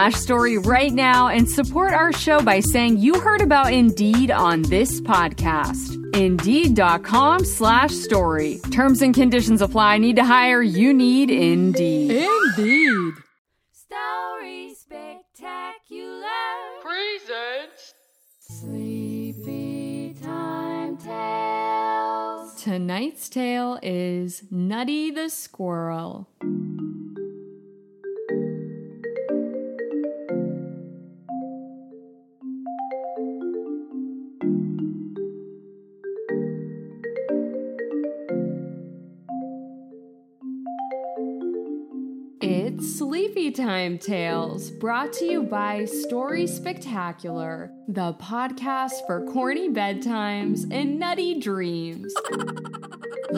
story right now and support our show by saying you heard about Indeed on this podcast. Indeed.com slash story. Terms and conditions apply. Need to hire? You need Indeed. Indeed. Story Spectacular. Presents. Sleepy Time Tales. Tonight's tale is Nutty the Squirrel. Sleepy Time Tales, brought to you by Story Spectacular, the podcast for corny bedtimes and nutty dreams.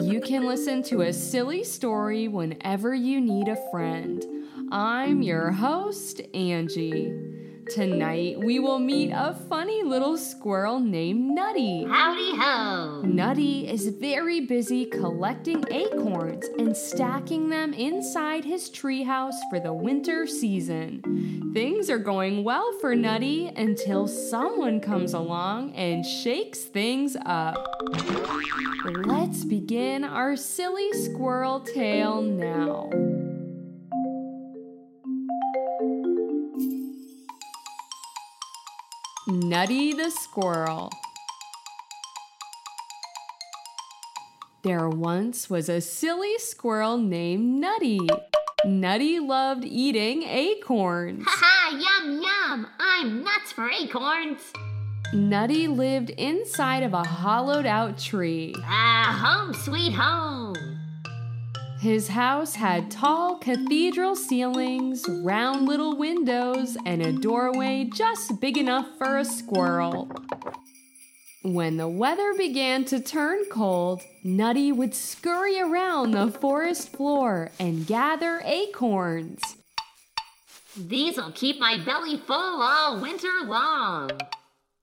You can listen to a silly story whenever you need a friend. I'm your host, Angie. Tonight, we will meet a funny little squirrel named Nutty. Howdy ho! Nutty is very busy collecting acorns and stacking them inside his treehouse for the winter season. Things are going well for Nutty until someone comes along and shakes things up. Let's begin our silly squirrel tale now. Nutty the Squirrel. There once was a silly squirrel named Nutty. Nutty loved eating acorns. Haha, yum yum! I'm nuts for acorns! Nutty lived inside of a hollowed out tree. Ah, home sweet home! His house had tall cathedral ceilings, round little windows, and a doorway just big enough for a squirrel. When the weather began to turn cold, Nutty would scurry around the forest floor and gather acorns. These'll keep my belly full all winter long.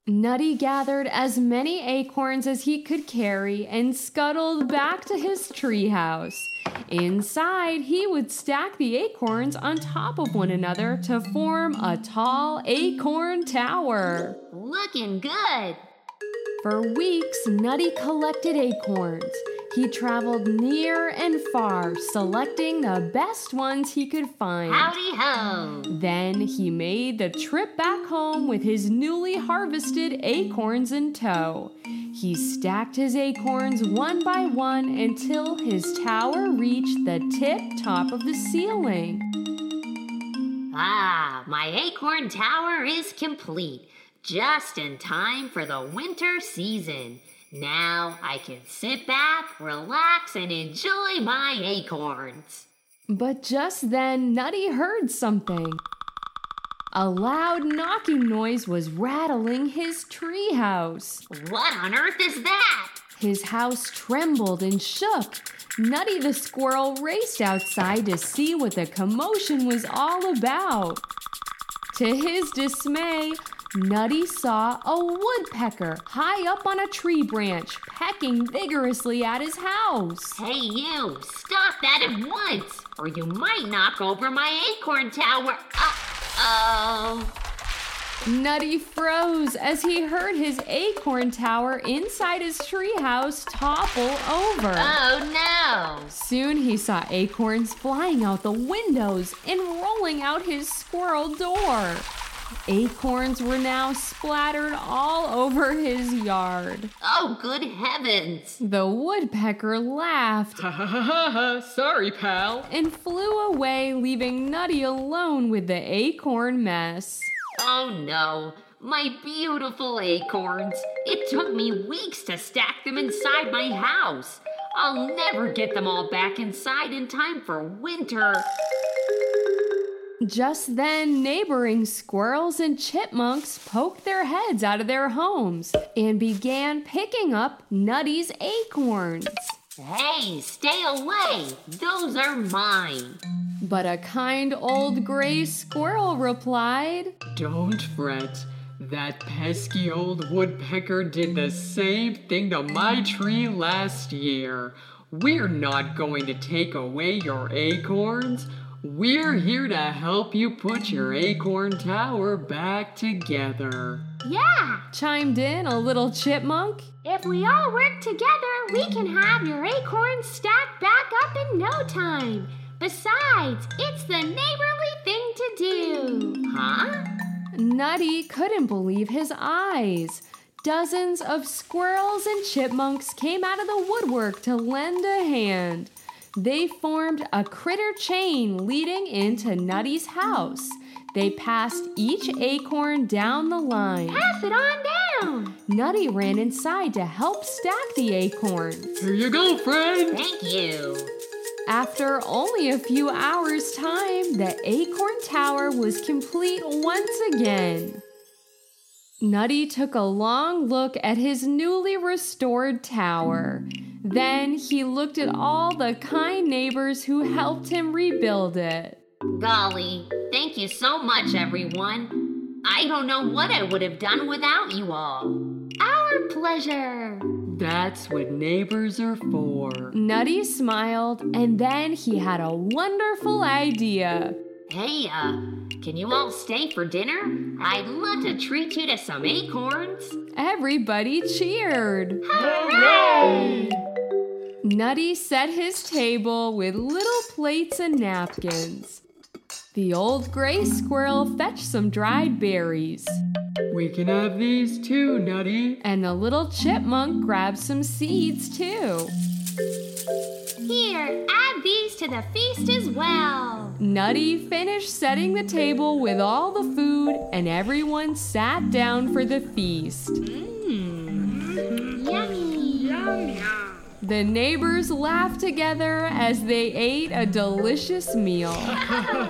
Nutty gathered as many acorns as he could carry and scuttled back to his treehouse. Inside, he would stack the acorns on top of one another to form a tall acorn tower. Looking good! For weeks, Nutty collected acorns. He traveled near and far, selecting the best ones he could find. Howdy ho! Then he made the trip back home with his newly harvested acorns in tow. He stacked his acorns one by one until his tower reached the tip top of the ceiling. Ah, my acorn tower is complete, just in time for the winter season. Now I can sit back, relax, and enjoy my acorns. But just then, Nutty heard something. A loud knocking noise was rattling his treehouse. What on earth is that? His house trembled and shook. Nutty the squirrel raced outside to see what the commotion was all about. To his dismay, Nutty saw a woodpecker high up on a tree branch, pecking vigorously at his house. Hey, you, stop that at once, or you might knock over my acorn tower. Oh. Nutty froze as he heard his acorn tower inside his treehouse topple over. Oh no! Soon he saw acorns flying out the windows and rolling out his squirrel door. Acorns were now splattered all over his yard. Oh, good heavens! The woodpecker laughed Ha ha ha ha ha. Sorry, pal. and flew away, leaving Nutty alone with the acorn mess. Oh no! My beautiful acorns! It took me weeks to stack them inside my house. I'll never get them all back inside in time for winter. Just then, neighboring squirrels and chipmunks poked their heads out of their homes and began picking up Nutty's acorns. Hey, stay away! Those are mine. But a kind old gray squirrel replied, Don't fret. That pesky old woodpecker did the same thing to my tree last year. We're not going to take away your acorns. We're here to help you put your acorn tower back together. Yeah, chimed in a little chipmunk. if we all work together, we can have your acorns stacked back up in no time. Besides, it's the neighborly thing to do. Huh? Nutty couldn't believe his eyes. Dozens of squirrels and chipmunks came out of the woodwork to lend a hand. They formed a critter chain leading into Nutty's house. They passed each acorn down the line. Pass it on down. Nutty ran inside to help stack the acorns. Here you go, friend. Thank you. After only a few hours' time, the acorn tower was complete once again. Nutty took a long look at his newly restored tower. Then he looked at all the kind neighbors who helped him rebuild it. Golly, thank you so much, everyone. I don't know what I would have done without you all. Our pleasure. That's what neighbors are for. Nutty smiled, and then he had a wonderful idea. Hey, uh, can you all stay for dinner? I'd love to treat you to some acorns. Everybody cheered. Hooray! Nutty set his table with little plates and napkins. The old gray squirrel fetched some dried berries, We can have these too, Nutty. and the little chipmunk grabbed some seeds too. Here, add these to the feast as well. Nutty finished setting the table with all the food, and everyone sat down for the feast. Mm. The neighbors laughed together as they ate a delicious meal.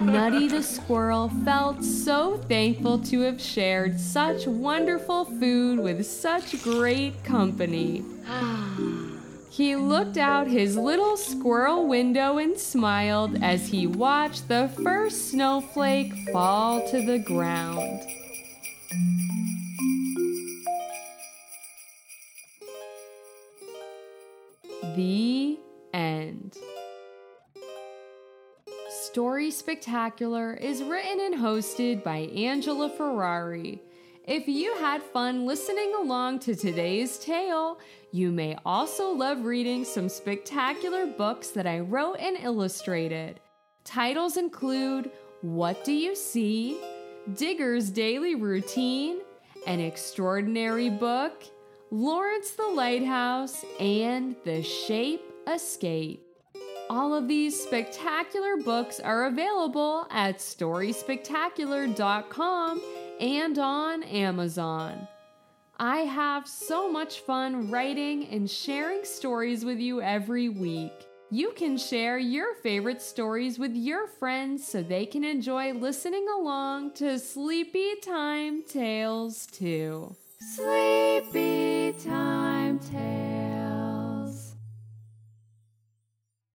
Nutty the squirrel felt so thankful to have shared such wonderful food with such great company. He looked out his little squirrel window and smiled as he watched the first snowflake fall to the ground. Story Spectacular is written and hosted by Angela Ferrari. If you had fun listening along to today's tale, you may also love reading some spectacular books that I wrote and illustrated. Titles include What Do You See? Digger's Daily Routine, An Extraordinary Book, Lawrence the Lighthouse, and The Shape Escape. All of these spectacular books are available at StorySpectacular.com and on Amazon. I have so much fun writing and sharing stories with you every week. You can share your favorite stories with your friends so they can enjoy listening along to Sleepy Time Tales too. Sleepy Time Tales.